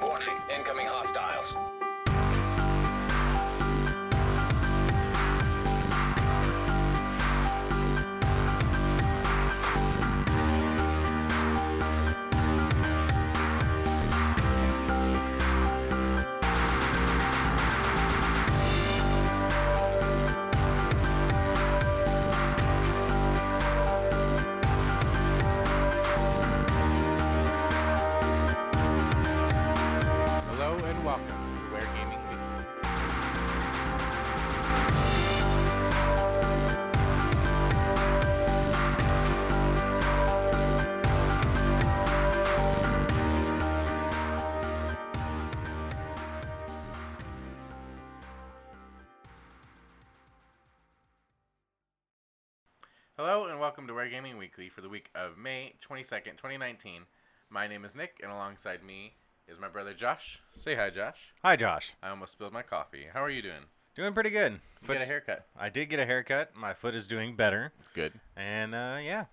Warning, incoming hostiles. And welcome to Where Gaming Weekly for the week of May 22nd, 2019. My name is Nick, and alongside me is my brother Josh. Say hi, Josh. Hi, Josh. I almost spilled my coffee. How are you doing? Doing pretty good. You got a haircut. I did get a haircut. My foot is doing better, Good. and uh, yeah,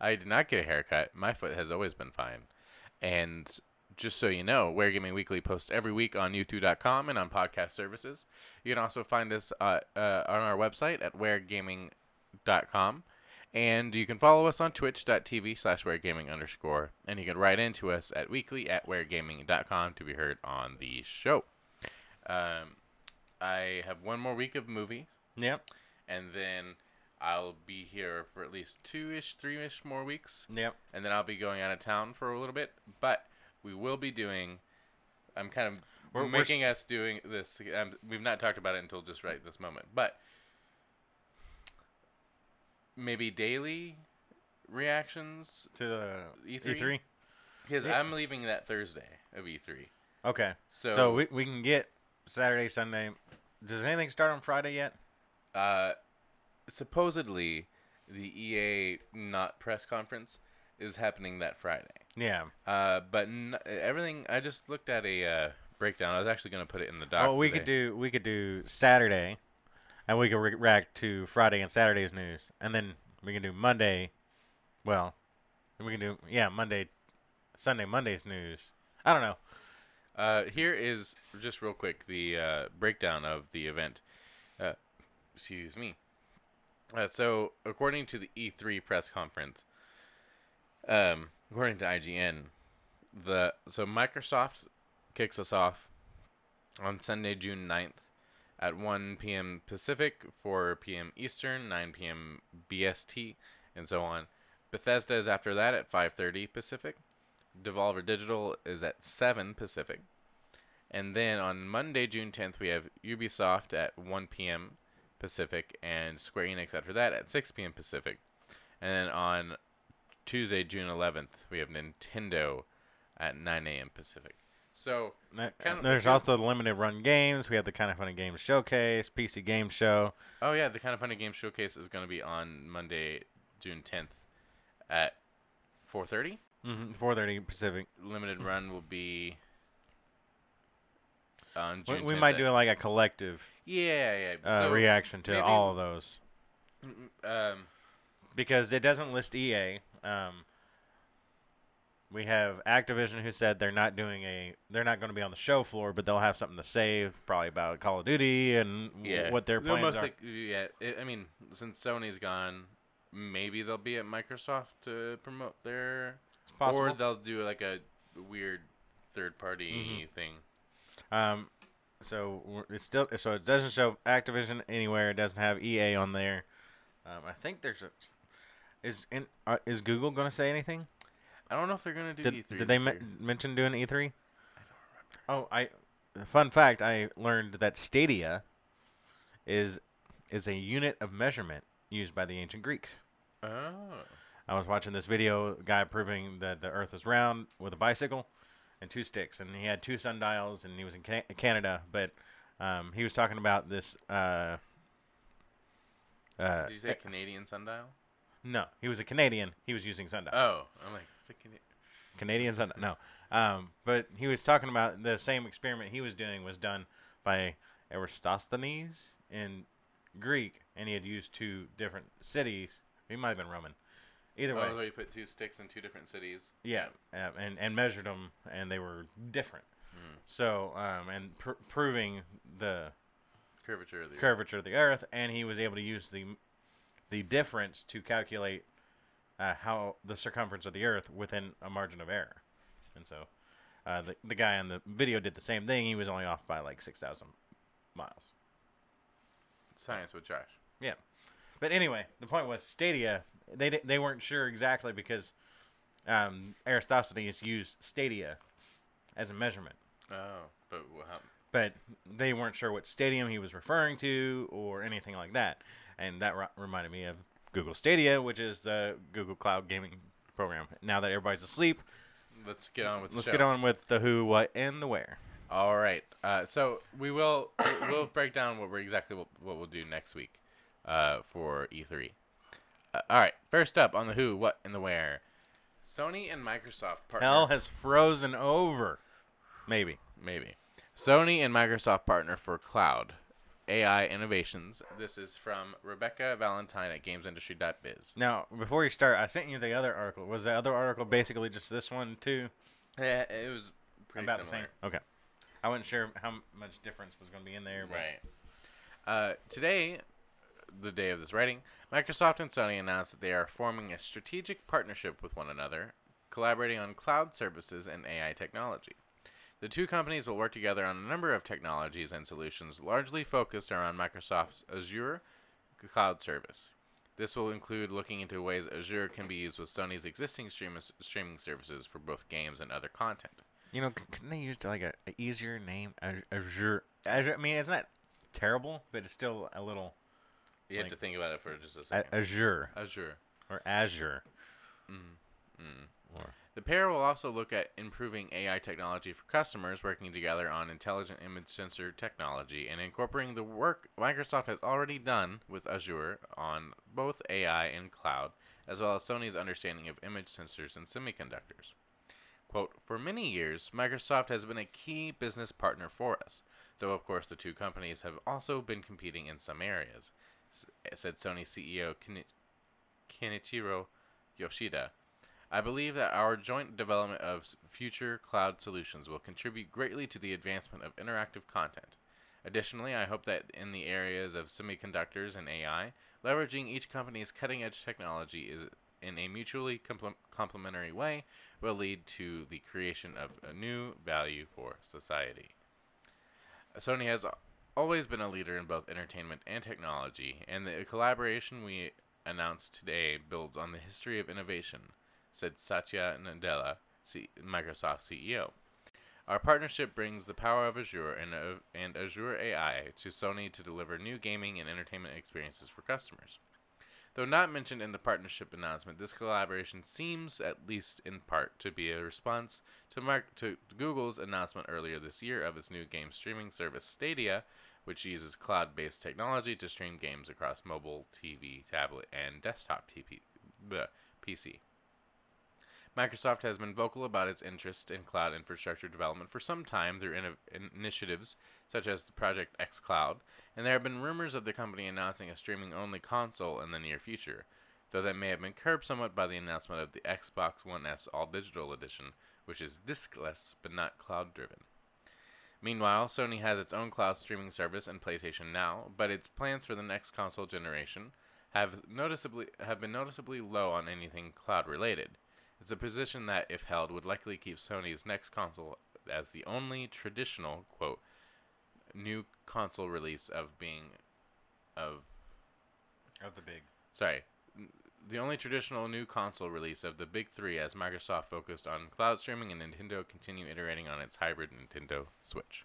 I did not get a haircut. My foot has always been fine. And just so you know, Where Gaming Weekly posts every week on YouTube.com and on podcast services. You can also find us uh, uh, on our website at WhereGaming.com. And you can follow us on twitch.tv slash wheregaming underscore. And you can write into us at weekly at wheregaming.com to be heard on the show. Um, I have one more week of movie yep, and then I'll be here for at least two ish, three ish more weeks, yep. and then I'll be going out of town for a little bit. But we will be doing. I'm kind of We're- we're making us doing this. Um, we've not talked about it until just right this moment, but maybe daily reactions To the E3? E3. because Yeah. I'm leaving that Thursday of E3. Okay, So, so, we we can get Saturday, Sunday. Does anything start on Friday yet? uh, supposedly the EA not press conference is happening that Friday. Yeah. Uh, but n- everything I just looked at a uh, breakdown. I was actually going to put it in the doc. Oh, we today. could do we could do Saturday, and we can re- react to Friday and Saturday's news, and then we can do Monday. Well, we can do yeah Monday, Sunday, Monday's news. I don't know. Uh, here is just real quick the uh, breakdown of the event. Uh, excuse me. Uh, so, according to the E3 press conference, um, according to IGN, the so Microsoft kicks us off on Sunday, June 9th at 1 p.m. Pacific, 4 p.m. Eastern, 9 p.m. BST, and so on. Bethesda is after that at 5:30 Pacific. Devolver Digital is at 7 Pacific. And then on Monday, June 10th, we have Ubisoft at 1 p.m. Pacific and Square Enix after that at 6 p.m. Pacific. And then on Tuesday, June 11th, we have Nintendo at 9 a.m. Pacific. So, Kind of- There's kind of- also the limited run games. We have the kind of funny games showcase, PC game show. oh yeah, the kind of funny game showcase is going to be on Monday, June 10th at 4:30. Mm-hmm, 4:30 Pacific. Limited run will be on We, June. we 10th might do like a collective Yeah, yeah. uh, so reaction to all of those mm, mm, Um, because it doesn't list EA. Um, we have Activision who said they're not doing a they're not going to be on the show floor, but they'll have something to say probably about Call of Duty and yeah. what their They'll plans most are. like- yeah. It, I mean, since Sony's gone, maybe they'll be at Microsoft to promote their, It's possible. or they'll do like a weird third-party Mhm. thing. Um, so we're- it's still so it doesn't show Activision anywhere. It doesn't have EA on there. Um, I think there's a is in uh, is Google going to say anything? I don't know if they're gonna do Did, E3. did they me- mention doing E3? I don't remember. Oh, I fun fact, I learned that Stadia is is a unit of measurement used by the ancient Greeks. Oh. I was watching this video, guy proving that the Earth is round with a bicycle and two sticks, and he had two sundials, and he was in Ca- Canada, but um, he was talking about this. Uh, uh, Did you say Canadian sundial? no, he was a Canadian. He was using sundials. Oh, I'm like, it's a Cana- Canadian sundial. No, um, but he was talking about the same experiment he was doing was done by Aristophanes in Greek, and he had used two different cities. He might have been Roman. Either way, Oh, so you put two sticks in two different cities. Yeah, uh, and and measured them, and they were different. So, um, and pr- proving the Curvature of the Earth. curvature of the Earth, and he was able to use the the difference to calculate uh, how the circumference of the Earth within a margin of error. And so, uh, the the guy on the video did the same thing. He was only off by like six thousand miles. Science with Josh. Yeah, but anyway, the point was Stadia. They di- they weren't sure exactly because um, Aristophanes used Stadia as a measurement, Oh, but how, but they weren't sure what stadium he was referring to or anything like that. And that reminded me of Google Stadia, which is the Google Cloud gaming program. Now that everybody's asleep, let's get on with the let's show. get on with the who, what, and the where. All right. Uh, so we will we'll- break down what we're exactly what, what we'll do next week uh, for E3. Uh, all right. First up on the who, what, and the where. Sony and Microsoft partner. Hell has frozen over. Maybe. Maybe. Sony and Microsoft partner for cloud AI innovations. This is from Rebecca Valentine at GamesIndustry.biz. Now, before you start, I sent you the other article. Was the other article basically just this one too? Yeah, it was pretty About the same. Okay. I wasn't sure how much difference was going to be in there. But Right. Uh, today, the day of this writing, Microsoft and Sony announced that they are forming a strategic partnership with one another, collaborating on cloud services and AI technology. The two companies will work together on a number of technologies and solutions largely focused around Microsoft's Azure cloud service. This will include looking into ways Azure can be used with Sony's existing stream- streaming services for both games and other content. You know, c- couldn't they use like a, a easier name? Azure. Azure. I mean, it's not that terrible, but it's still a little You have to think about it for just a a- second. Azure Azure. or Azure. Mm. Mm. The pair will also look at improving AI technology for customers, working together on intelligent image sensor technology and incorporating the work Microsoft has already done with Azure on both AI and cloud, as well as Sony's understanding of image sensors and semiconductors. Quote, For many years, Microsoft has been a key business partner for us, though of course the two companies have also been competing in some areas, said Sony CEO Keni- Kenichiro Yoshida. I believe that our joint development of future cloud solutions will contribute greatly to the advancement of interactive content. Additionally, I hope that in the areas of semiconductors and AI, leveraging each company's cutting edge technology is in a mutually comple- complementary way will lead to the creation of a new value for society. Sony has always been a leader in both entertainment and technology, and the collaboration we announced today builds on the history of innovation, said Satya Nadella, C- Microsoft CEO. Our partnership brings the power of Azure and, of and Azure AI to Sony to deliver new gaming and entertainment experiences for customers. Though not mentioned in the partnership announcement, this collaboration seems, at least in part, to be a response to, Mark, to Google's announcement earlier this year of its new game streaming service Stadia, which uses cloud-based technology to stream games across mobile, TV, tablet, and desktop PC. Microsoft has been vocal about its interest in cloud infrastructure development for some time through in- initiatives such as the Project X Cloud, and there have been rumors of the company announcing a streaming-only console in the near future, though that may have been curbed somewhat by the announcement of the Xbox One S All Digital Edition, which is diskless but not cloud-driven. Meanwhile, Sony has its own cloud streaming service and PlayStation Now, but its plans for the next console generation have noticeably have been noticeably low on anything cloud related. It's a position that, if held, would likely keep Sony's next console as the only traditional quote new console release of being of of the big. sorry the only traditional new console release of the big three as Microsoft focused on cloud streaming and Nintendo continue iterating on its hybrid Nintendo Switch.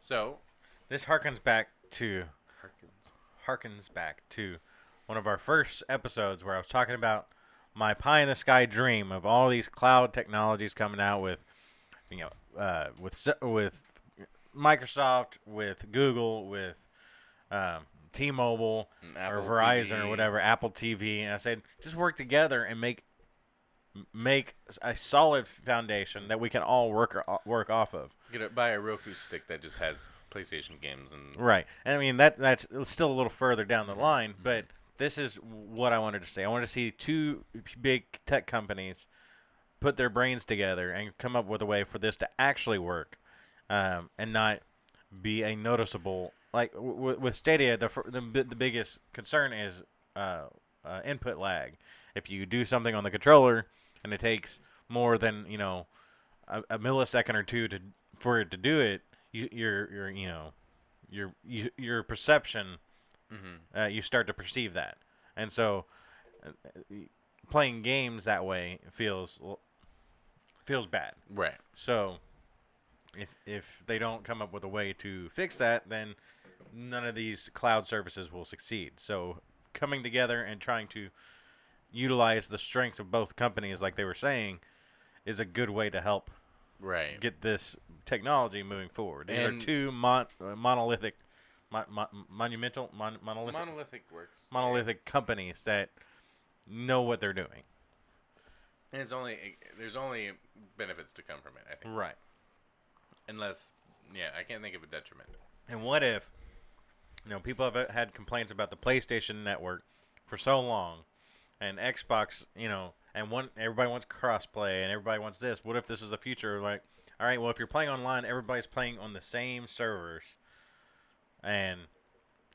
So, This harkens back to harkens harkens back to one of our first episodes where I was talking about my pie in the sky dream of all these cloud technologies coming out with, you know, uh, with with Microsoft, with Google, with um, T-Mobile Mm, or Apple Verizon or whatever, Apple TV, and I said just work together and make make a solid foundation that we can all work work off of. get a, buy a Roku stick that just has PlayStation games and Right. And I mean that that's still a little further down Mm-hmm. the line, but this is what I wanted to see. I wanted to see two big tech companies put their brains together and come up with a way for this to actually work um, and not be a noticeable like w- with Stadia. The, fir- the the biggest concern is uh, uh, input lag. If you do something on the controller and it takes more than you know a, a millisecond or two to for it to do it, you, your your you know your you, your perception Mm-hmm. uh, you start to perceive that, and so uh, playing games that way feels feels bad. Right. So if if they don't come up with a way to fix that, then none of these cloud services will succeed. So coming together and trying to utilize the strengths of both companies, like they were saying, is a good way to help Right. get this technology moving forward. These And- are two mon- uh, monolithic, mon- mon- monumental, mon- monolithic, Monolithic works. monolithic companies that know what they're doing. And it's only there's only benefits to come from it. I think. Right. Unless, yeah, I can't think of a detriment. And what if, you know, people have uh, had complaints about the PlayStation Network for so long, and Xbox, you know, and one everybody wants crossplay and everybody wants this. What if this is the future? Like, all right, well, if you're playing online, everybody's playing on the same servers, and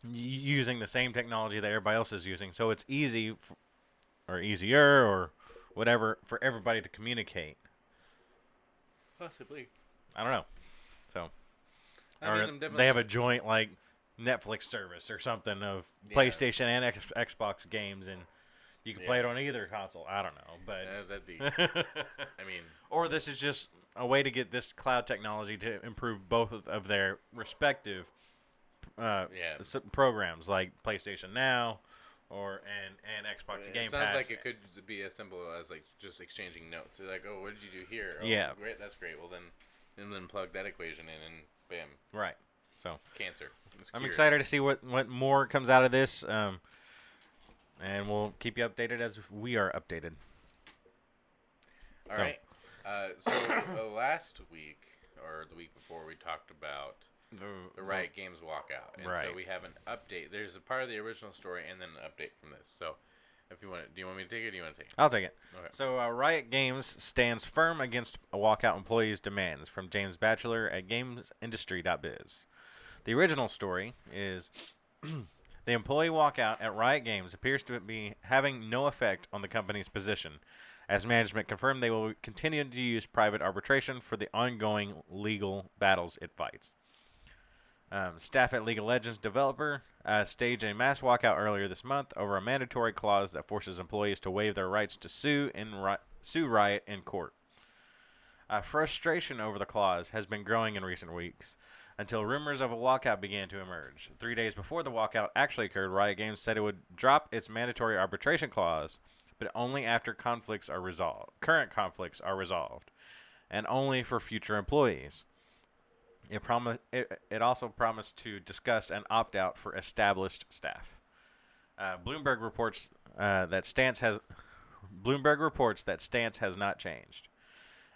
y- using the same technology that everybody else is using, so it's easy, f- or easier, or whatever for everybody to communicate. Possibly. I don't know. So. I mean, they have a joint like Netflix service or something of Yeah. PlayStation and X- Xbox games, and you can play it on either console. I don't know, but Uh, that'd be. I mean, or this is just a way to get this cloud technology to improve both of- of their respective uh, Yeah. programs like PlayStation Now or and and Xbox it Game sounds Pass. like it could be as simple as like just exchanging notes. It's like, oh, what did you do here? Oh, Yeah. Great. That's great. Well, then, and then plug that equation in, and bam, right. So cancer. I'm excited to see what what more comes out of this. Um, and we'll keep you updated as we are updated. All No. right. Uh, so uh, last week or the week before, we talked about the Riot Games walkout, and so we have an update. There's a part of the original story and then an update from this. So, if you want, to, do you want me to take it? or Do you want to take it? I'll take it. Okay. So, uh, Riot Games stands firm against a walkout employees' demands from James Batchelor at GamesIndustry.biz. The original story is the employee walkout at Riot Games appears to be having no effect on the company's position, as management confirmed they will continue to use private arbitration for the ongoing legal battles it fights. Um, staff at League of Legends developer uh, staged a mass walkout earlier this month over a mandatory clause that forces employees to waive their rights to sue in ri- sue Riot in court. Uh, frustration over the clause has been growing in recent weeks until rumors of a walkout began to emerge. Three days before the walkout actually occurred, Riot Games said it would drop its mandatory arbitration clause, but only after conflicts are resolved. Current conflicts are resolved, and only for future employees. It, promi- it, it also promised to discuss an opt out for established staff. Uh, Bloomberg reports uh, that stance has Bloomberg reports that stance has not changed.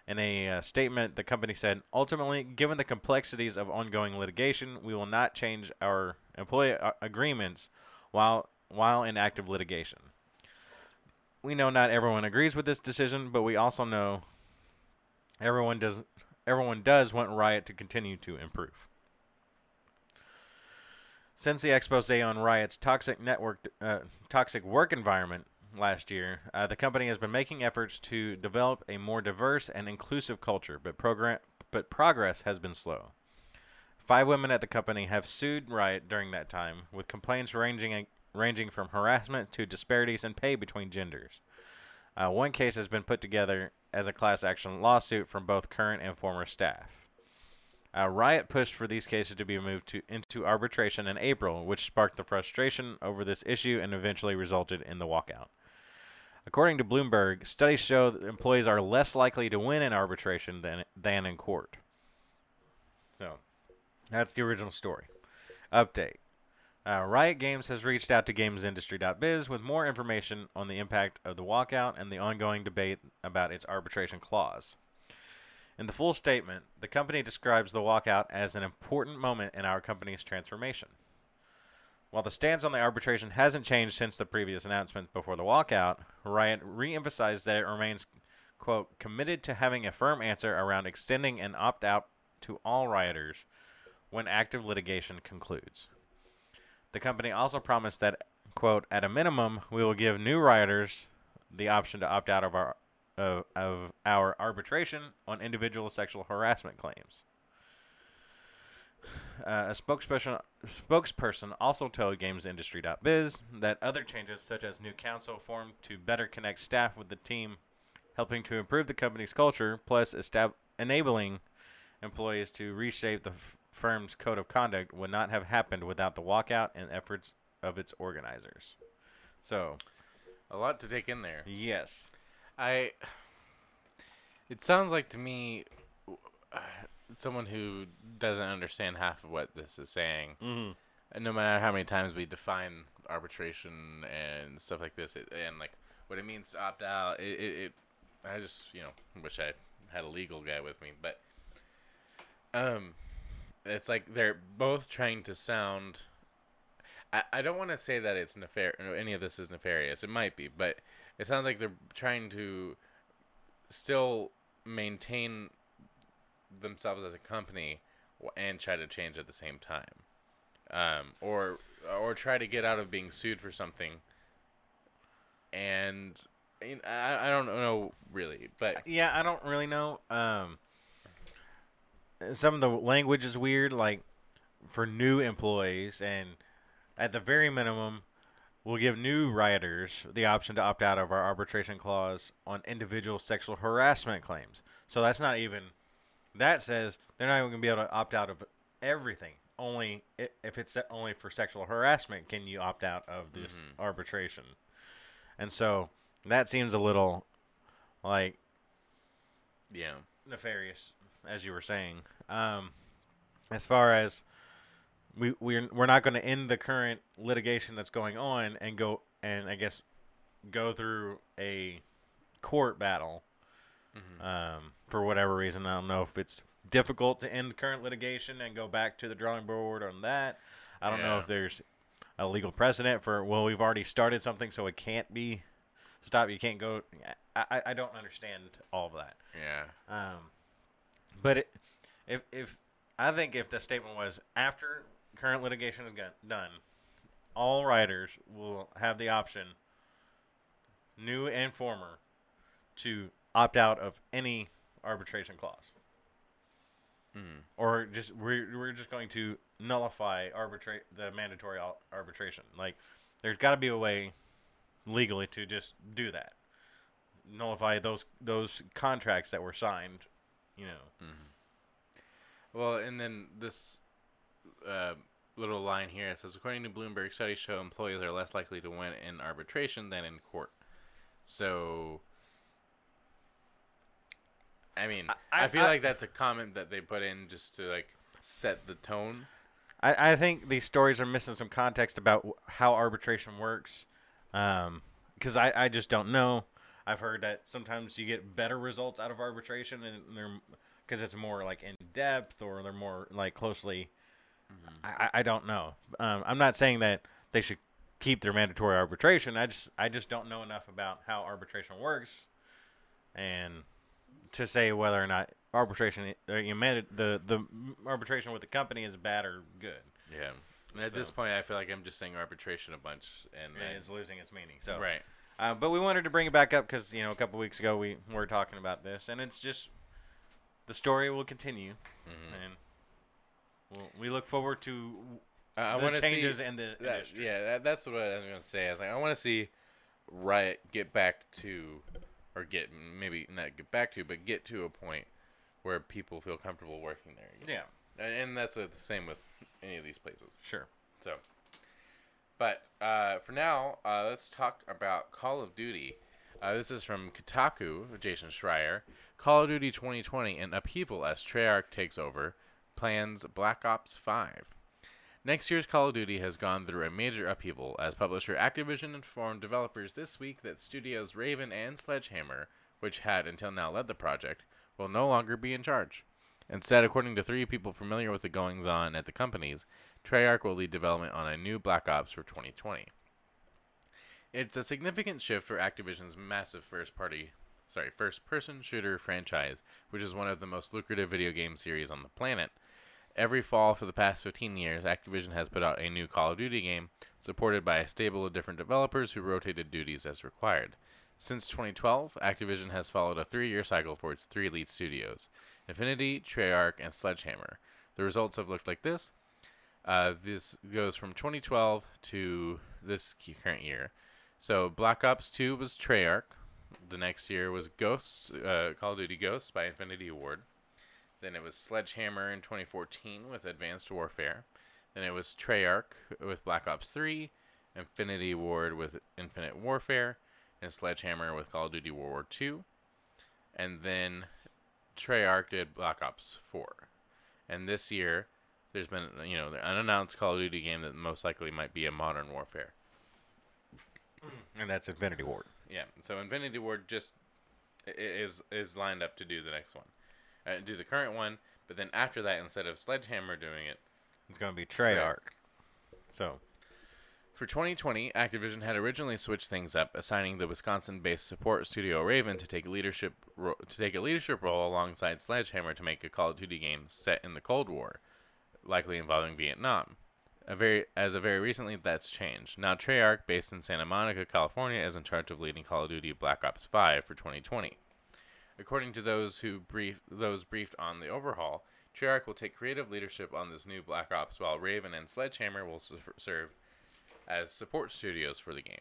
In a uh, statement, the company said, "Ultimately, given the complexities of ongoing litigation, we will not change our employee uh, agreements while while in active litigation." We know not everyone agrees with this decision, but we also know everyone does everyone does want Riot to continue to improve. Since the expose on Riot's toxic network, uh, toxic work environment last year, uh, the company has been making efforts to develop a more diverse and inclusive culture, but program but progress has been slow. Five women at the company have sued Riot during that time, with complaints ranging ranging from harassment to disparities in pay between genders. Uh, one case has been put together as a class action lawsuit from both current and former staff. Uh, Riot pushed for these cases to be moved to, into arbitration in April, which sparked the frustration over this issue and eventually resulted in the walkout. According to Bloomberg, studies show that employees are less likely to win in arbitration than, than in court. So, that's the original story. Update. Uh, Riot Games has reached out to GamesIndustry.biz with more information on the impact of the walkout and the ongoing debate about its arbitration clause. In the full statement, the company describes the walkout as an important moment in our company's transformation. While the stance on the arbitration hasn't changed since the previous announcement before the walkout, Riot re-emphasized that it remains, quote, committed to having a firm answer around extending an opt-out to all rioters when active litigation concludes. The company also promised that, quote, at a minimum, we will give new rioters the option to opt out of our of, of our arbitration on individual sexual harassment claims. Uh, a spokesperson spokesperson also told GamesIndustry.biz that other changes, such as new council formed to better connect staff with the team, helping to improve the company's culture, plus estab- enabling employees to reshape the firm's code of conduct, would not have happened without the walkout and efforts of its organizers. So, A lot to take in there. yes, I. It sounds like to me, uh, someone who doesn't understand half of what this is saying. mm-hmm. And no matter how many times we define arbitration and stuff like this, it, and like what it means to opt out, it, it, it I just you know wish I had a legal guy with me, but um, it's like they're both trying to sound. I, I don't want to say that it's nefar- any of this is nefarious. It might be, but it sounds like they're trying to still maintain themselves as a company and try to change at the same time um, or or try to get out of being sued for something. And I, I don't know really, but Yeah, I don't really know. Um, some of the language is weird, like for new employees, and at the very minimum, we'll give new rioters the option to opt out of our arbitration clause on individual sexual harassment claims. So that's not even. That says they're not even going to be able to opt out of everything. Only if it's only for sexual harassment can you opt out of this Mhm. arbitration. And so that seems a little like yeah, nefarious, as you were saying. Um, as far as we we're we're not going to end the current litigation that's going on and go and I guess go through a court battle Mhm. um, for whatever reason. I don't know if it's difficult to end current litigation and go back to the drawing board on that. I don't know if there's a legal precedent for well, we've already started something, so it can't be stopped. You can't go. I, I, I don't understand all of that. yeah, Um, but it, if if I think if the statement was after current litigation is got, done, all rioters will have the option, new and former, to opt out of any arbitration clause, Mhm. or just we're we're just going to nullify arbitrate the mandatory al- arbitration. Like, there's got to be a way legally to just do that, nullify those those contracts that were signed you know. Well, and then this uh, little line here it says, according to Bloomberg, studies show employees are less likely to win in arbitration than in court. So, I mean, I, I- feel I- like that's a comment that they put in just to like set the tone. I, I think these stories are missing some context about wh- how arbitration works, because I, I just don't know. I've heard that sometimes you get better results out of arbitration, and they're because it's more like in depth or they're more like closely. I, I I don't know. Um, I'm not saying that they should keep their mandatory arbitration. I just I just don't know enough about how arbitration works, and to say whether or not arbitration uh, you manda- the the arbitration with the company is bad or good. Yeah. And at this point, I feel like I'm just saying arbitration a bunch, and and it's losing its meaning. So, right. uh, but we wanted to bring it back up because you know a couple weeks ago we were talking about this, and it's just the story will continue, Mhm. and we'll, we look forward to I, I the want to changes see in the that, industry. yeah, that, that's what I was gonna say. I was like, I want to see Riot get back to, or get maybe not get back to, but get to a point where people feel comfortable working there. again. yeah, And, and that's uh, the same with any of these places. sure. So, but uh, for now, uh, let's talk about Call of Duty. Uh, this is from Kotaku, Jason Schreier. Call of Duty 2020 an upheaval as Treyarch takes over, plans Black Ops 5. Next year's Call of Duty has gone through a major upheaval as publisher Activision informed developers this week that studios Raven and Sledgehammer, which had until now led the project, will no longer be in charge. Instead, according to three people familiar with the goings on at the companies, Treyarch will lead development on a new Black Ops for 2020. It's a significant shift for Activision's massive first party sorry, first-person shooter franchise, which is one of the most lucrative video game series on the planet. Every fall for the past 15 years, Activision has put out a new Call of Duty game, supported by a stable of different developers who rotated duties as required. Since 2012, Activision has followed a three-year cycle for its three lead studios: Infinity, Treyarch, and Sledgehammer. The results have looked like this. Uh, this goes from 2012 to this current year. So Black Ops 2 was Treyarch. The next year was Ghosts, uh, Call of Duty Ghosts by Infinity Ward. Then it was Sledgehammer in 2014 with Advanced Warfare. Then it was Treyarch with Black Ops 3, Infinity Ward with Infinite Warfare, and Sledgehammer with Call of Duty World War 2. And then Treyarch did Black Ops 4. And this year, there's been, you know, the unannounced Call of Duty game that most likely might be a Modern Warfare. And that's Infinity Ward. Yeah, so Infinity Ward just is is lined up to do the next one, uh, do the current one, but then after that, instead of Sledgehammer doing it, It's going to be Treyarch. So, For 2020, Activision had originally switched things up, assigning the Wisconsin-based support studio Raven to take leadership ro- to take a leadership role alongside Sledgehammer to make a Call of Duty game set in the Cold War, likely involving Vietnam. A very as of very recently, that's changed. Now Treyarch, based in Santa Monica, California, is in charge of leading Call of Duty Black Ops 5 for 2020. According to those who brief those briefed on the overhaul, Treyarch will take creative leadership on this new Black Ops, while Raven and Sledgehammer will s- serve as support studios for the game,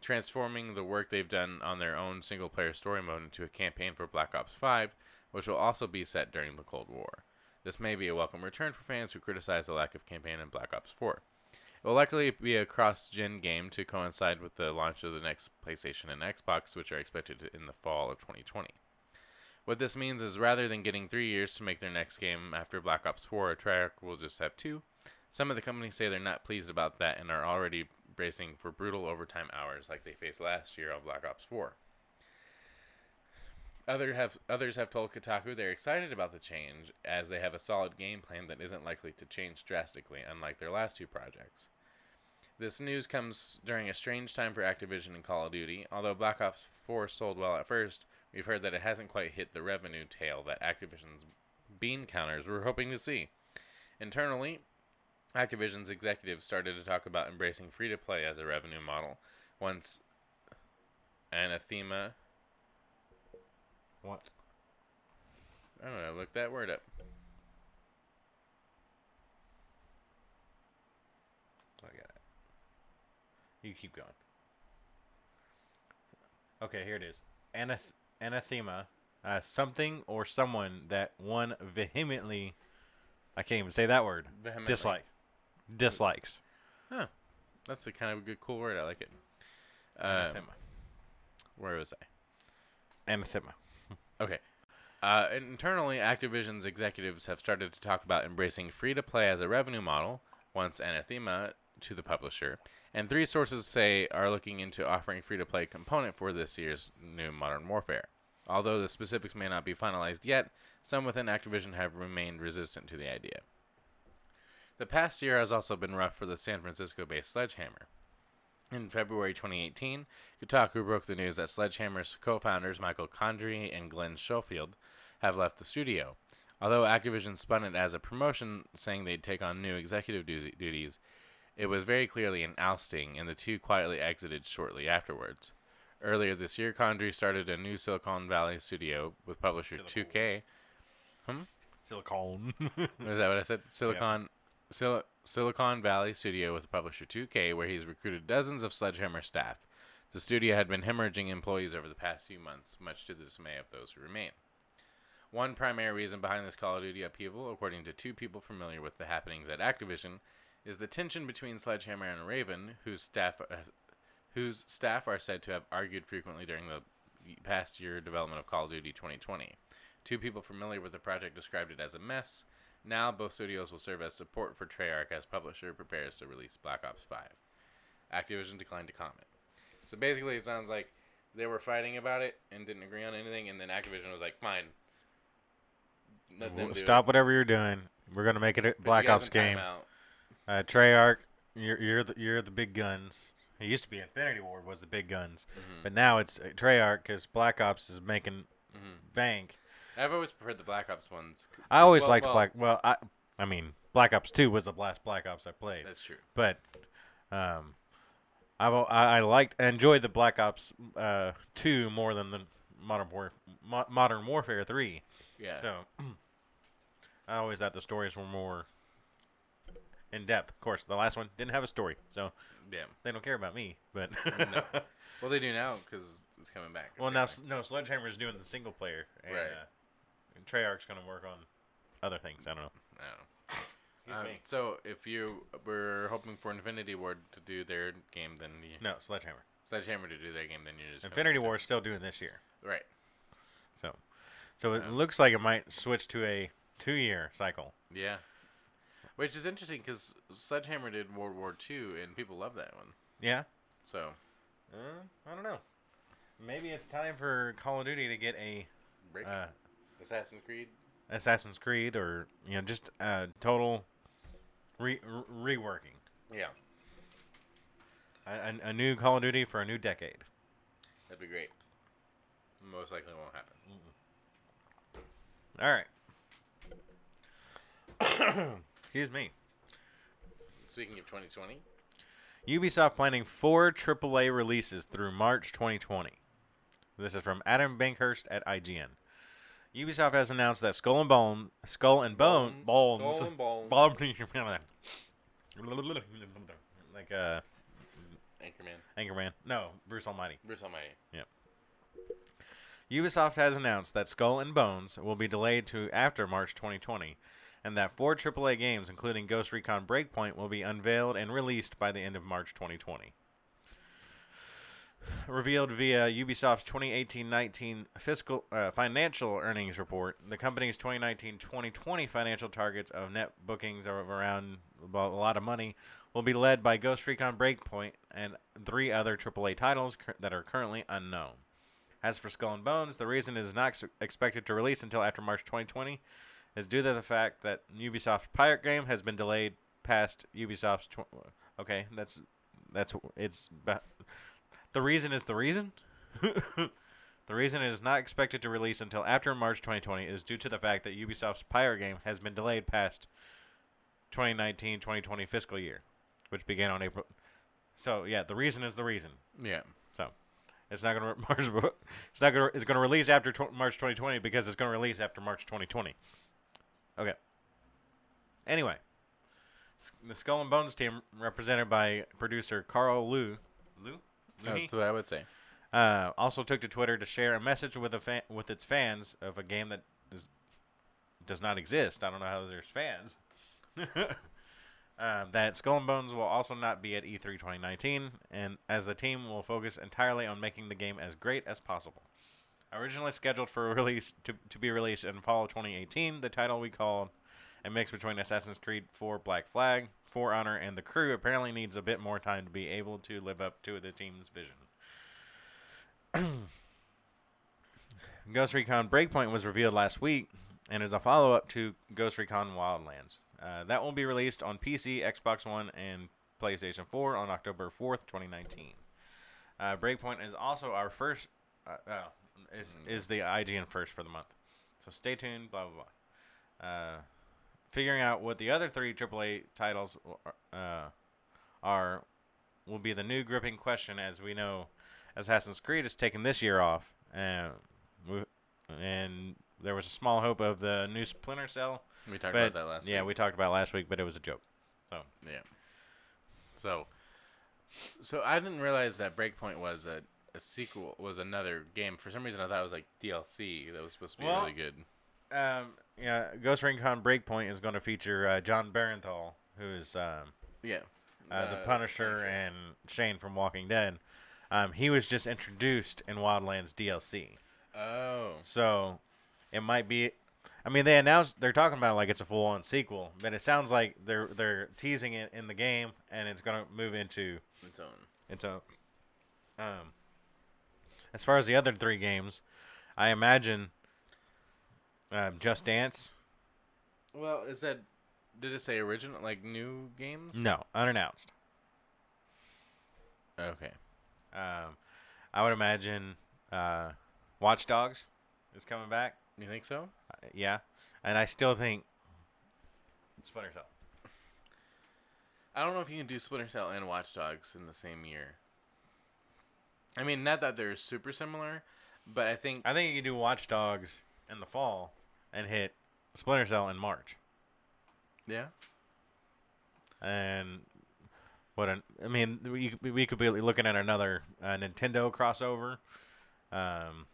transforming the work they've done on their own single player story mode into a campaign for Black Ops 5, which will also be set during the Cold War. This may be a welcome return for fans who criticize the lack of campaign in Black Ops 4. It will likely be a cross gen game to coincide with the launch of the next PlayStation and Xbox, which are expected in the fall of 2020. What this means is rather than getting three years to make their next game after Black Ops 4, Treyarch will just have two, some of the companies say they're not pleased about that and are already bracing for brutal overtime hours like they faced last year on Black Ops 4. Other have others have told Kotaku they're excited about the change as they have a solid game plan that isn't likely to change drastically, unlike their last two projects. This news comes during a strange time for Activision and Call of Duty. Although Black Ops 4 sold well at first, we've heard that it hasn't quite hit the revenue tail that Activision's bean counters were hoping to see. Internally, Activision's executives started to talk about embracing free to play as a revenue model once Anathema. What? I don't know, look that word up. I got it. You keep going. Okay, here it is. Anath- anathema, uh, something or someone that one vehemently, I can't even say that word, Vehemently. dislike, dislikes. Huh. That's a kind of a good, cool word. I like it. Um, Anathema. where was I? Anathema. Okay. Uh, internally, Activision's executives have started to talk about embracing free to play as a revenue model, once anathema to the publisher, and three sources say are looking into offering free to play component for this year's new Modern Warfare. Although the specifics may not be finalized yet, some within Activision have remained resistant to the idea. The past year has also been rough for the San Francisco based Sledgehammer. In February 2018, Kotaku broke the news that Sledgehammer's co founders Michael Condrey and Glenn Schofield have left the studio. Although Activision spun it as a promotion, saying they'd take on new executive du- duties, it was very clearly an ousting, and the two quietly exited shortly afterwards. Earlier this year, Condrey started a new Silicon Valley studio with publisher Silicon. 2K. Hmm? Silicon. Is that what I said? Silicon Sil- Silicon Valley studio with publisher 2K, where he's recruited dozens of Sledgehammer staff. The studio had been hemorrhaging employees over the past few months, much to the dismay of those who remain. One primary reason behind this Call of Duty upheaval, according to two people familiar with the happenings at Activision, is the tension between Sledgehammer and Raven, whose staff, uh, whose staff are said to have argued frequently during the past year development of Call of Duty 2020. Two people familiar with the project described it as a mess. Now, both studios will serve as support for Treyarch as publisher prepares to release Black Ops 5. Activision declined to comment. So basically, it sounds like they were fighting about it and didn't agree on anything, and then Activision was like, "Fine, let them do Stop it. whatever you're doing. We're gonna make it a Black Ops game. Uh, Treyarch, you're you're the you're the big guns. It used to be Infinity Ward was the big guns, Mhm. but now it's uh, Treyarch because Black Ops is making Mhm. bank. I've always preferred the Black Ops ones. I always Well- liked well- Black. Well, I I mean Black Ops Two was the last Black Ops I played, That's true. but um, I've, I I liked I enjoyed the Black Ops uh Two more than the Modern War Mo- Modern Warfare Three. Yeah. So I always thought the stories were more in depth. Of course, the last one didn't have a story, so yeah. they don't care about me. But No. Well, they do now because it's coming back. well, now no, Sledgehammer's doing the single player, and, Right. uh, and Treyarch's gonna work on other things. I don't know. I don't know. Excuse Um, me. so if you were hoping for Infinity Ward to do their game, then you No, Sledgehammer. Sledgehammer to do their game, then you just going Infinity with War is still doing this year. Right. so so it Yeah. looks like it might switch to a two-year cycle. Yeah. Which is interesting because Sledgehammer did World War II, and people love that one. Yeah. So Uh, I don't know. Maybe it's time for Call of Duty to get a break uh, Assassin's Creed. Assassin's Creed or you know just uh, total re- re- reworking. Yeah, A, a, a new Call of Duty for a new decade. that'd be great. Most likely won't happen. All right. Excuse me. Speaking of 2020, Ubisoft planning four AAA releases through March 2020. This is from Adam Bankhurst at IGN. Ubisoft has announced that Skull and Bone, Skull and Bone, Bones, Skull and Bones. Bone- like uh, Anchorman, Anchorman. No, Bruce Almighty. Bruce Almighty. Yep. Ubisoft has announced that Skull and Bones will be delayed to after March 2020, and that four AAA games, including Ghost Recon Breakpoint, will be unveiled and released by the end of March 2020. Revealed via Ubisoft's 2018-19 fiscal uh, financial earnings report, the company's 2019-2020 financial targets of net bookings of around a lot of money will be led by Ghost Recon Breakpoint and three other AAA titles cur- that are currently unknown. As for Skull and Bones, the reason it is not ex- expected to release until after March 2020 is due to the fact that Ubisoft's Pirate game has been delayed past Ubisoft's. Tw- okay, that's that's it's. Ba- the reason is the reason. the reason it is not expected to release until after March 2020 is due to the fact that Ubisoft's Pirate game has been delayed past 2019-2020 fiscal year, which began on April. So yeah, the reason is the reason. Yeah. So it's not gonna March. It's not gonna. It's gonna release after tw- March 2020 because it's gonna release after March 2020. Okay. Anyway, the Skull and Bones team, represented by producer Carl Liu, Liu, That's what I would say. uh, also took to Twitter to share a message with a with its fans of a game that is, does not exist. I don't know how there's fans. Um, that Skull and Bones will also not be at E E3 2019, and as the team will focus entirely on making the game as great as possible. Originally scheduled for release to, to be released in fall of 2018, the title we called a mix between Assassin's Creed 4 Black Flag, For Honor, and The Crew apparently needs a bit more time to be able to live up to the team's vision. Ghost Recon Breakpoint was revealed last week and is a follow up to Ghost Recon Wildlands. Uh, that will be released on PC, Xbox One, and PlayStation 4 on October 4th, 2019. Uh, Breakpoint is also our first, uh, uh, is, is the IGN first for the month. So stay tuned, blah, blah, blah. Figuring out what the other three AAA titles uh, are will be the new gripping question, as we know Assassin's Creed is taking this year off. Uh, we- and there was a small hope of the new Splinter Cell. We talked about that last yeah, week. we talked about it last week, but it was a joke. So Yeah. So, so I didn't realize that Breakpoint was a, a sequel, was another game. For some reason, I thought it was like DLC that was supposed to be Well, really good. um, yeah, Ghost Recon Breakpoint is going to feature uh, John Bernthal, who is um, Yeah. uh, the Punisher and Shane from Walking Dead. Um, he was just introduced in Wildlands DLC, Oh. so it might be. I mean, they announced they're talking about it like it's a full-on sequel, but it sounds like they're they're teasing it in the game, and it's going to move into Its own. into. Um, as far as the other three games, I imagine. Um, Just Dance. Well, is that? Did it say original, like new games? No, unannounced. Okay. Um, I would imagine uh, Watch Dogs is coming back. You think so? Uh, yeah, and I still think Splinter Cell. I don't know if you can do Splinter Cell and Watch Dogs in the same year. I mean, not that they're super similar, but I think I think you can do Watch Dogs in the fall and hit Splinter Cell in March. yeah. And what an, I mean, we could- we could be looking at another uh, Nintendo crossover. Um,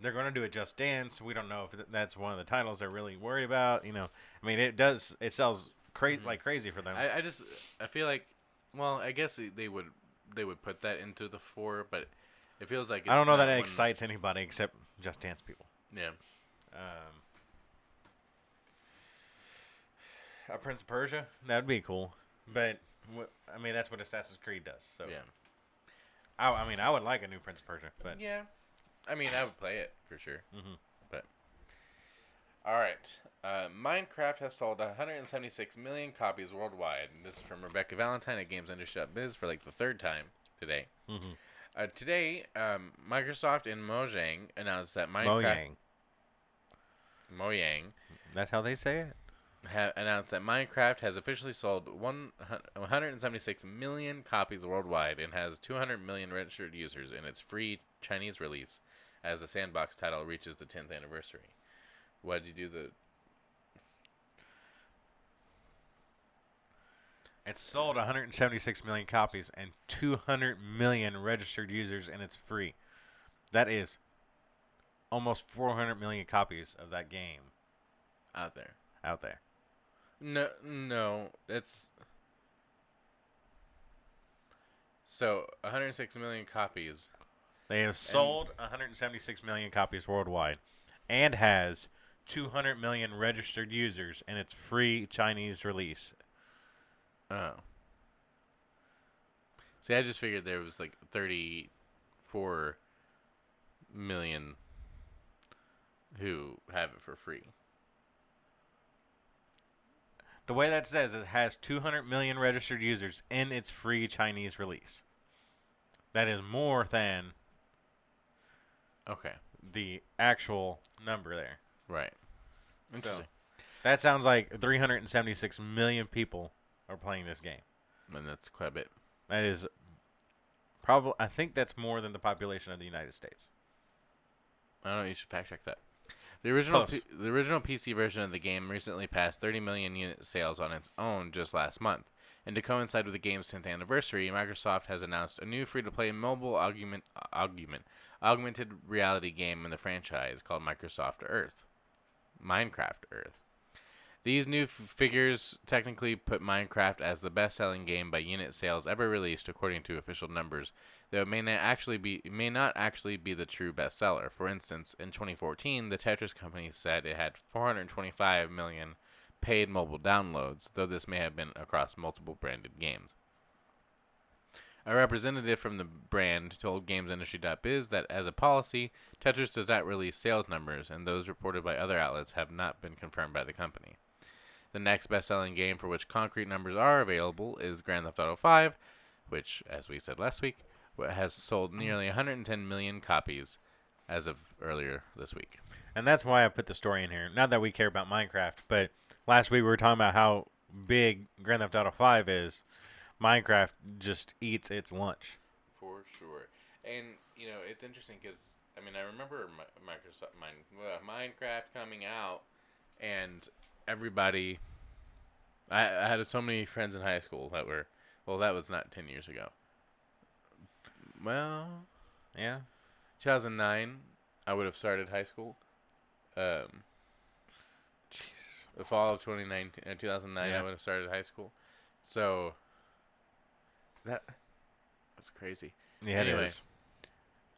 they're going to do a Just Dance. We don't know if that's one of the titles they're really worried about. You know, I mean, it does it sells cra- Mhm. like crazy for them. I, I just I feel like, well, I guess they- they would they would put that into the four, but it feels like I don't know that it excites anybody except Just Dance people. Yeah. Um, a Prince of Persia, that'd be cool. But wh- I mean, that's what Assassin's Creed does. So Yeah. I, I mean, I would like a new Prince of Persia, but Yeah. I mean, I would play it for sure. Mhm. But all right, uh, Minecraft has sold 176 million copies worldwide. And this is from Rebecca Valentine at GamesIndustry.biz for like the third time today. Mhm. Uh, today, um, Microsoft and Mojang announced that Minecraft Mojang. Mojang That's how they say it. ha- announced that Minecraft has officially sold 176 million copies worldwide and has 200 million registered users in its free Chinese release as the sandbox title reaches the 10th anniversary. Why did you do the It's sold 176 million copies and 200 million registered users, and it's free. That is almost 400 million copies of that game out there? out there. No, no, it's so 106 million copies. They have sold 176 million copies worldwide and has 200 million registered users in its free Chinese release. Oh. See, I just figured there was like 34 million who have it for free. The way that says it has 200 million registered users in its free Chinese release. That is more than Okay, the actual number there. right. So, Interesting. that sounds like 376 million people are playing this game. and that's quite a bit. That is probably I think that's more than the population of the United States. I don't know. You should fact check that. The original Close. P- the original PC version of the game recently passed 30 million unit sales on its own just last month. And to coincide with the game's 10th anniversary, Microsoft has announced a new free-to-play mobile augment, augment, augmented reality game in the franchise called Microsoft Earth. Minecraft Earth. These new figures technically put Minecraft as the best-selling game by unit sales ever released, according to official numbers, though it may not actually be may not actually be the true bestseller. For instance, in 2014, the Tetris company said it had 425 million paid mobile downloads, though this may have been across multiple branded games. A representative from the brand told GamesIndustry.biz that as a policy, Tetris does not release sales numbers, and those reported by other outlets have not been confirmed by the company. The next best-selling game for which concrete numbers are available is Grand Theft Auto 5, which, as we said last week, has sold nearly 110 million copies as of earlier this week. And that's why I put the story in here. Not that we care about Minecraft, but last week we were talking about how big Grand Theft Auto 5 is. Minecraft just eats its lunch. For sure. And, you know, it's interesting because, I mean, I remember Microsoft, uh, Minecraft coming out, and everybody. I, I had so many friends in high school that were. Well, that was not 10 years ago. Well, Yeah. 2009, I would have started high school. Um, the fall of 2019, uh, 2009, Yeah. I would have started high school. So that that's crazy. Yeah, Anyway.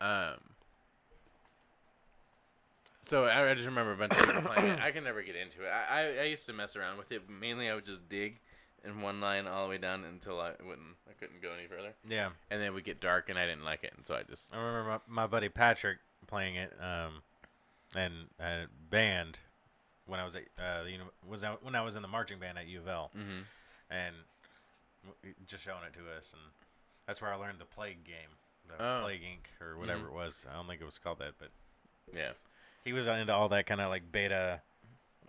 Um. So I, I just remember a bunch of people playing it. I could never get into it. I, I, I used to mess around with it. But mainly, I would just dig in one line all the way down until I wouldn't. I couldn't go any further. Yeah. And then it would get dark, and I didn't like it, and so I just. I remember my, my buddy Patrick playing it, um, and uh, band when I was at uh, the uni- was I, when I was in the marching band at U of L, Mm-hmm. and w- just showing it to us, and That's where I learned the Plague game, the Oh. Plague Inc. or whatever Mhm. it was. I don't think it was called that, but Yeah. He was into all that kind of like beta,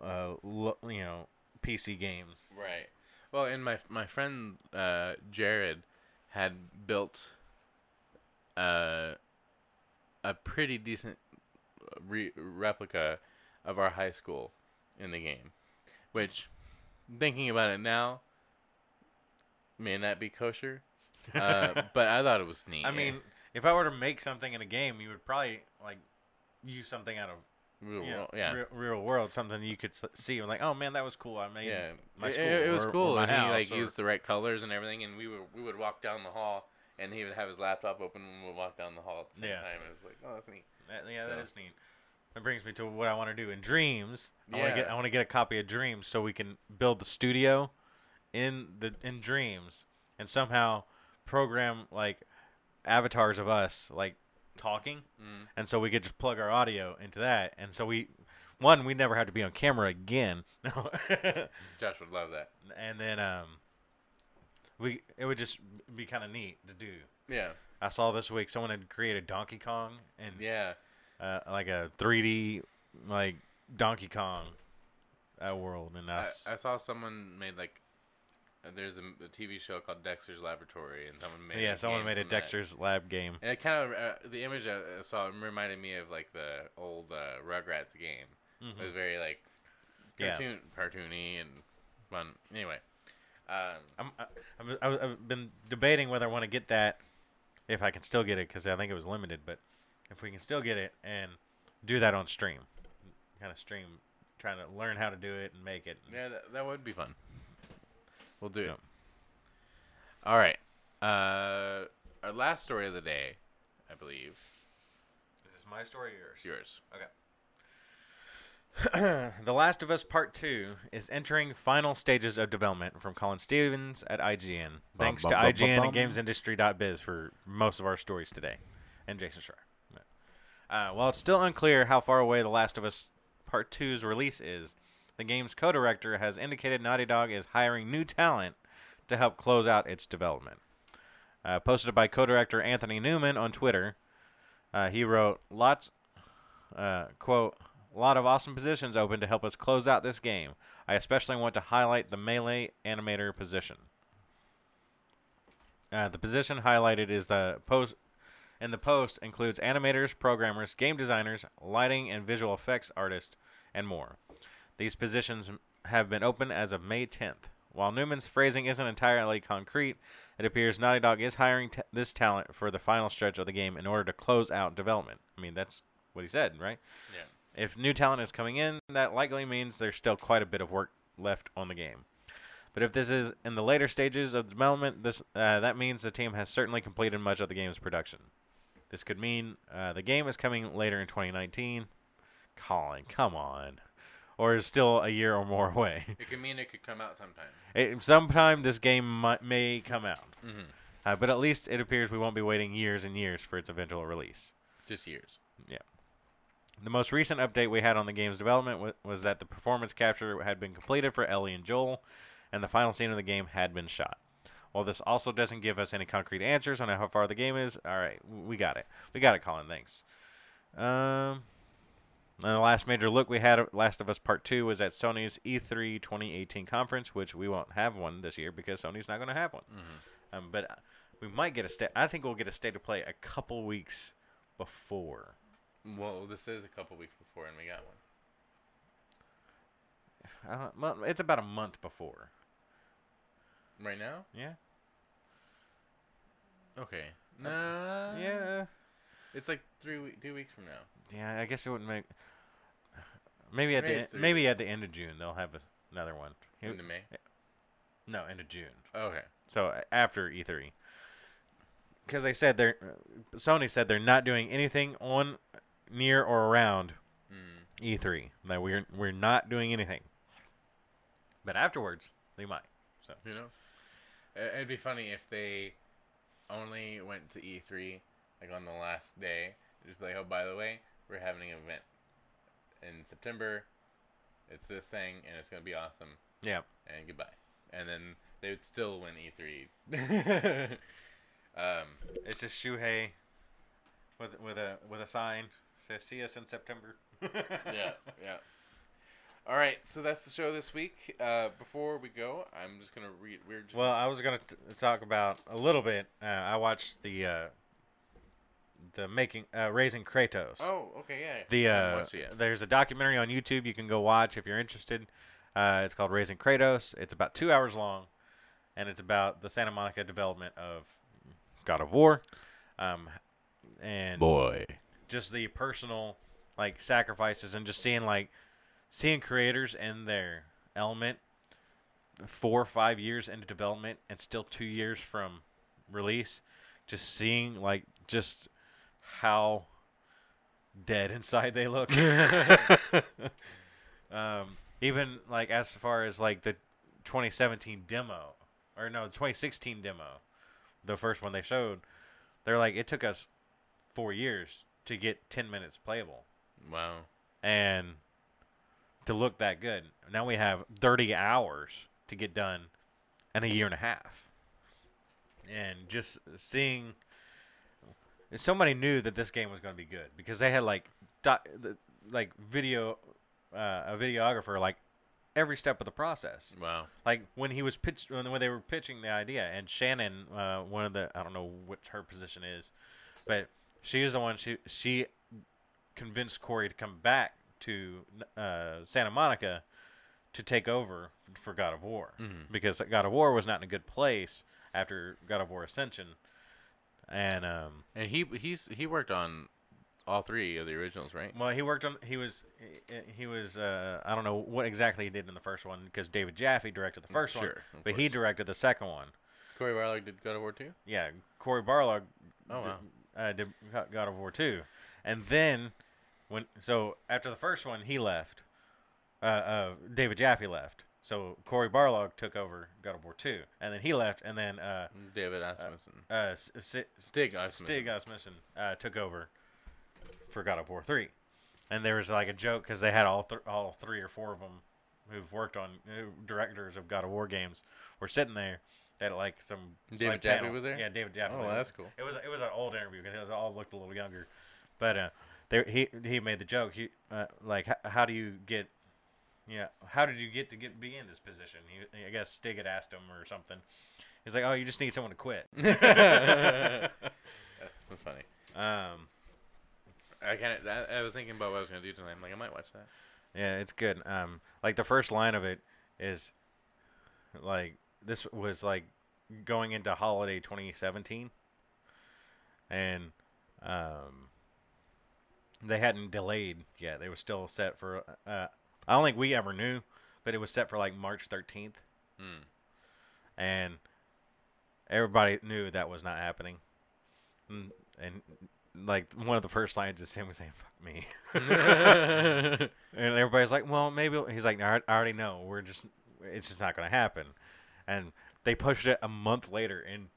uh, lo- you know, PC games. Right. Well, and my my friend uh, Jared had built uh, a pretty decent re- replica of our high school in the game, which, thinking about it now, may not be kosher. Uh, but I thought it was neat. I mean, if I were to make something in a game, you would probably like use something out of Real you know, world- yeah. real, real world, something you could see. and Like, oh man, that was cool. I made yeah, my it, school. it, it was or- or cool, my and he like or- used the right colors and everything, and we would we would walk down the hall, and he would have his laptop open, and we would walk down the hall at the same Yeah. time. It was like, oh, that's neat. That, yeah, that So- is neat. That brings me to what I want to do in Dreams. I want to get Yeah. I want to get a copy of Dreams so we can build the studio in the in Dreams and somehow program like avatars of us like talking Mm. and so we could just plug our audio into that and so we one we never have to be on camera again no Josh would love that. and then um we it would just be kind of neat to do Yeah, i saw this week someone had created donkey kong and yeah. uh, like a 3D like Donkey Kong uh, world, and I, I saw someone made like. There's a, TV show called Dexter's Laboratory, and someone made yeah, a someone made a from that. Dexter's Lab game. And it kind of uh, the image I I saw reminded me of like the old uh, Rugrats game. It was very like Yeah. cartoon, cartoony and fun. Anyway, um, I'm, I, I've been debating whether I want to get that, if I can still get it, because I think it was limited. But if we can still get it and do that on stream, kind of stream, trying to learn how to do it and make it. yeah, that, that would be fun. We'll do Yeah. it. All right. Uh, our last story of the day, I believe, Is this my story or yours? yours. Okay. the Last of Us Part 2 is entering final stages of development from Colin Stevens at IGN. Thanks to bum, bum, IGN bum. and GamesIndustry.biz for most of our stories today. And Jason Schreier. Uh, while it's still unclear how far away The Last of Us Part 2's release is, the game's co-director has indicated Naughty Dog is hiring new talent to help close out its development. Uh, posted by co-director Anthony Newman on Twitter, uh, he wrote, "Lots, uh, quote, a lot of awesome positions open to help us close out this game. I especially want to highlight the melee animator position. Uh, the position highlighted is the post, and the post includes animators, programmers, game designers, lighting and visual effects artists, and more. These positions have been open as of May 10th. While Newman's phrasing isn't entirely concrete, it appears Naughty Dog is hiring t- this talent for the final stretch of the game in order to close out development. I mean, that's what he said, right? Yeah. If new talent is coming in, that likely means there's still quite a bit of work left on the game. But if this is in the later stages of development, this uh, that means the team has certainly completed much of the game's production. This could mean uh, the game is coming later in 2019. Colin, come on, or is still a year or more away. It could mean it could come out sometime. It, sometime this game might, may come out, Mm-hmm. uh, but at least it appears we won't be waiting years and years for its eventual release. Just years. Yeah. The most recent update we had on the game's development wa- was that the performance capture had been completed for Ellie and Joel, and the final scene of the game had been shot. While this also doesn't give us any concrete answers on how far the game is, all right, we got it. We got it, Colin. Thanks. Um, and the last major look we had at Last of Us Part 2 was at Sony's E E3 2018 conference, which we won't have one this year because Sony's not going to have one. Mm-hmm. Um, but uh, we might get a state. I think we'll get a state of play a couple weeks before. Well, this is a couple weeks before, and we got one. Uh, it's about a month before. Right now? Yeah. Okay. Nah. yeah. It's like three we- two weeks from now. Yeah. I guess it wouldn't make. Maybe at the it's en- three maybe at the end of June they'll have a, another one. It- Into May. no, end of June. Okay. So after E3. Because they said they're uh, Sony said they're not doing anything on, near or around Mm. E3. That we're we're not doing anything. But afterwards they might. So Who knows? I- It'd be funny if they only went to E3 like on the last day. Just be like, oh, by the way, we're having an event in September. It's this thing, and it's gonna be awesome. yeah. And goodbye. And then they would still win E3. Um, It's just Shuhei with with a with a sign says "See us in September." yeah, yeah. All right, so that's the show this week. Uh, before we go, I'm just gonna read. We're just Well, I was gonna t- talk about a little bit. Uh, I watched the uh, the making uh, raising Kratos. Oh, okay, yeah. The uh, watched it yet. there's a documentary on YouTube you can go watch if you're interested. Uh, it's called Raising Kratos. It's about two hours long, and it's about the Santa Monica development of God of War, um, and boy. just the personal like sacrifices and just seeing like seeing creators in their element four or five years into development and still two years from release just seeing like just how dead inside they look um, even like as far as like the 2017 demo or no 2016 demo the first one they showed they're like it took us four years to get 10 minutes playable Wow. and to look that good. Now we have 30 hours to get done in a year and a half. And just seeing somebody knew that this game was going to be good because they had like doc, like video uh, a videographer like every step of the process. Wow. Like when he was pitched when when they were pitching the idea, and Shannon, uh, one of the I don't know what her position is, but she is the one she she convinced Cory to come back to uh, Santa Monica to take over for God of War Mhm. because God of War was not in a good place after God of War Ascension, and um, And he he's he worked on all three of the originals, right? well, he worked on. He was he, he was. Uh, I don't know what exactly he did in the first one because David Jaffe directed the first one, Sure, of but he directed the second one. Cory Barlog did God of War too. Yeah, Cory Barlog. Oh, d- wow. uh, did God of War two, and then when so after the first one he left. Uh, uh, David Jaffe left, so Cory Barlog took over God of War two, and then he left, and then uh, David Asmussen. uh, S- S- Stig Asmussen. Stig Asmussen uh, took over for God of War three, and there was like a joke because they had all th- all three or four of them who've worked on uh, directors of God of War games were sitting there at like some David like, Jaffe panel. was there? Yeah, David Jaffe. Oh, that's cool. It was it was an old interview because it was all looked a little younger, but uh, there he he made the joke. He uh, like how do you get, yeah, how did you get to get be in this position? I guess Stig had asked him or something. He's like, oh, you just need someone to quit. That's funny. um, I kind of I, I was thinking about what I was gonna do tonight. I'm like, I might watch that. yeah, it's good. Um, like the first line of it is like this was like going into holiday 2017, and um, they hadn't delayed yet. They were still set for. Uh, I don't think we ever knew, but it was set for like March 13th, Hmm. and everybody knew that was not happening. And, and like one of the first lines is him saying "fuck me," and everybody's like, "Well, maybe." He's like, "I I already know. We're just, it's just not going to happen." And they pushed it a month later, and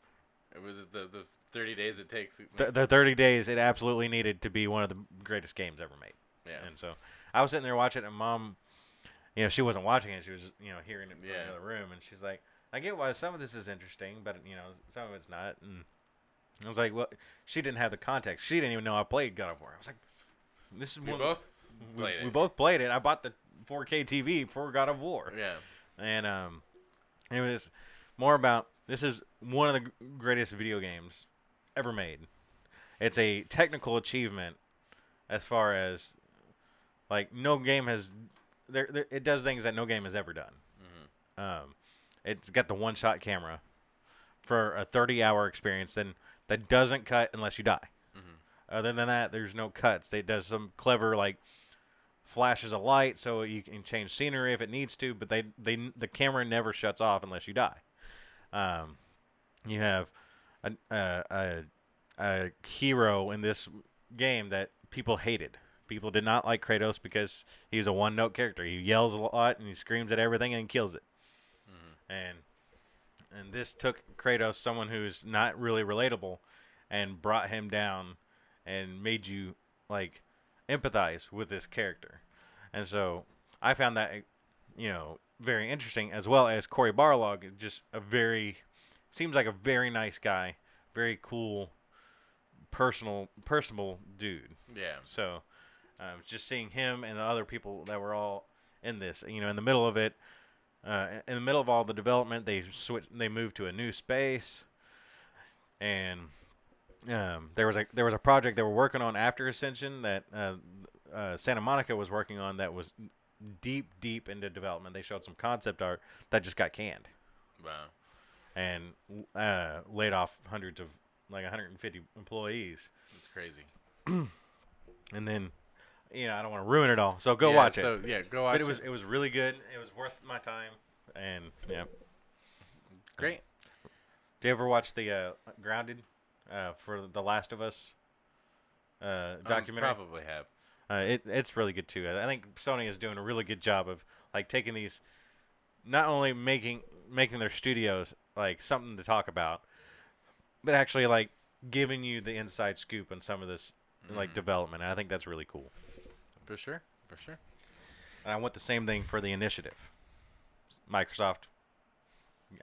It was the the 30 days it takes. th- the 30 days it absolutely needed to be one of the greatest games ever made. yeah. And so I was sitting there watching it, and mom, you know, she wasn't watching it. She was, you know, hearing it from Yeah. the other room. And she's like, I get why some of this is interesting, but, you know, some of it's not. And I was like, well, she didn't have the context. She didn't even know I played God of War. I was like, this is We one. both we, played we it. both played it. I bought the 4K TV for God of War. Yeah. And um, it was more about this is one of the greatest video games ever made. It's a technical achievement as far as like no game has there, there it does things that no game has ever done. Mhm. Um, it's got the one shot camera for a 30 hour experience then that doesn't cut unless you die. Mhm. Other than that, there's no cuts. It does some clever like flashes of light so you can change scenery if it needs to, but they they the camera never shuts off unless you die. Um, you have a, a a a hero in this game that people hated. People did not like Kratos because he was a one note character. He yells a lot and he screams at everything and he kills it. Mm-hmm. And and this took Kratos, someone who's not really relatable, and brought him down and made you like empathize with this character. And so I found that you know very interesting as well as Cory Barlog, just a very seems like a very nice guy, very cool, personal, personable dude. Yeah. So, um, just seeing him and the other people that were all in this, you know, in the middle of it, uh, in the middle of all the development, they switch, they moved to a new space, and um, there was a there was a project they were working on after Ascension that uh, uh, Santa Monica was working on that was deep, deep into development. They showed some concept art that just got canned Wow. and uh, laid off hundreds of like 150 employees. That's crazy. And then, you know, I don't want to ruin it all, so go Yeah, watch it. So yeah, go watch but it was it was really good. It was worth my time, and yeah. Great. Do you ever watch the uh, Grounded uh, for the Last of Us uh, Um, documentary? probably have. Uh, it it's really good too. I think Sony is doing a really good job of like taking these, not only making making their studios like something to talk about, but actually like giving you the inside scoop on some of this like Mhm. development. And I think that's really cool. For sure. For sure. And I want the same thing for the initiative. Microsoft.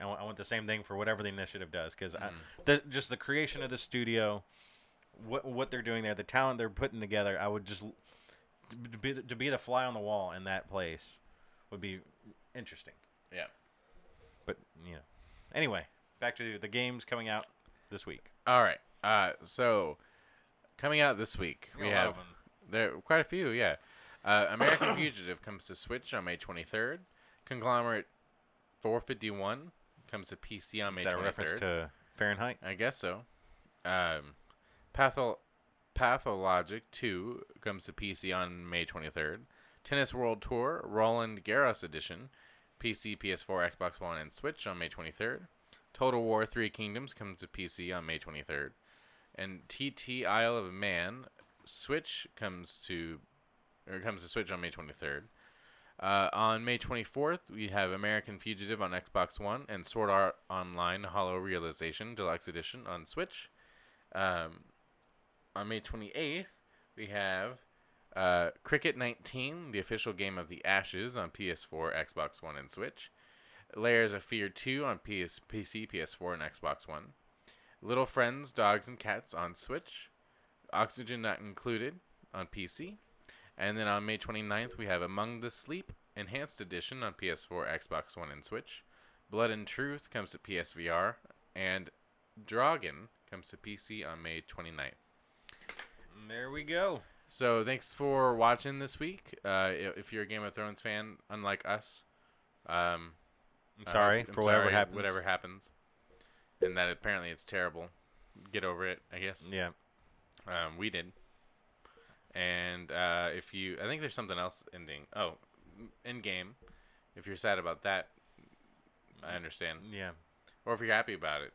I want, I want the same thing for whatever the initiative does because Mm. just the creation of the studio, what what they're doing there, the talent they're putting together. I would just to be to be the fly on the wall in that place would be interesting. Yeah. But you know, anyway, back to the games coming out this week. All right. Uh, so coming out this week, we lot have. There quite a few. Yeah. Uh, American Fugitive comes to Switch on May 23rd. Conglomerate 451 comes to PC on May Is that a 23rd. reference to Fahrenheit? I guess so. Um, Patho- Pathologic 2 comes to PC on May 23rd. Tennis World Tour Roland Garros Edition, PC, PS4, Xbox One, and Switch on May 23rd. Total War 3 Kingdoms comes to PC on May 23rd. And TT Isle of Man Switch comes to or comes to Switch on May 23rd. Uh, on May 24th, we have American Fugitive on Xbox One and Sword Art Online Hollow Realization Deluxe Edition on Switch. Um, on May 28th, we have uh, Cricket 19, the official game of the Ashes on PS4, Xbox One, and Switch. Layers of Fear 2 on PS- PC, PS4, and Xbox One. Little Friends, Dogs, and Cats on Switch. Oxygen Not Included on PC. And then on May 29th, we have Among the Sleep Enhanced Edition on PS4, Xbox One, and Switch. Blood and Truth comes to PSVR. And Dragon comes to PC on May 29th. There we go. So thanks for watching this week. Uh, if you're a Game of Thrones fan, unlike us, um, I'm uh, sorry I'm for whatever happens. Whatever happens, and that apparently it's terrible. Get over it, I guess. Yeah. Um, we did. And uh, if you, I think there's something else ending. Oh, in game. If you're sad about that, I understand. Yeah. Or if you're happy about it,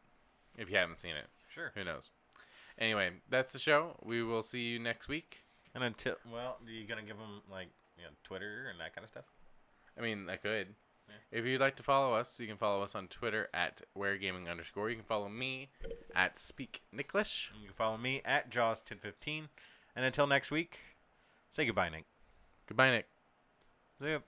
if you haven't seen it, Sure. who knows? Anyway, that's the show. We will see you next week. And until well, are you gonna give them like you know Twitter and that kind of stuff? I mean, I could. Yeah. If you'd like to follow us, you can follow us on Twitter at wheregaming underscore. You can follow me at speak Nicklish. You can follow me at Jaws1015. And until next week, say goodbye, Nick. Goodbye, Nick. See ya.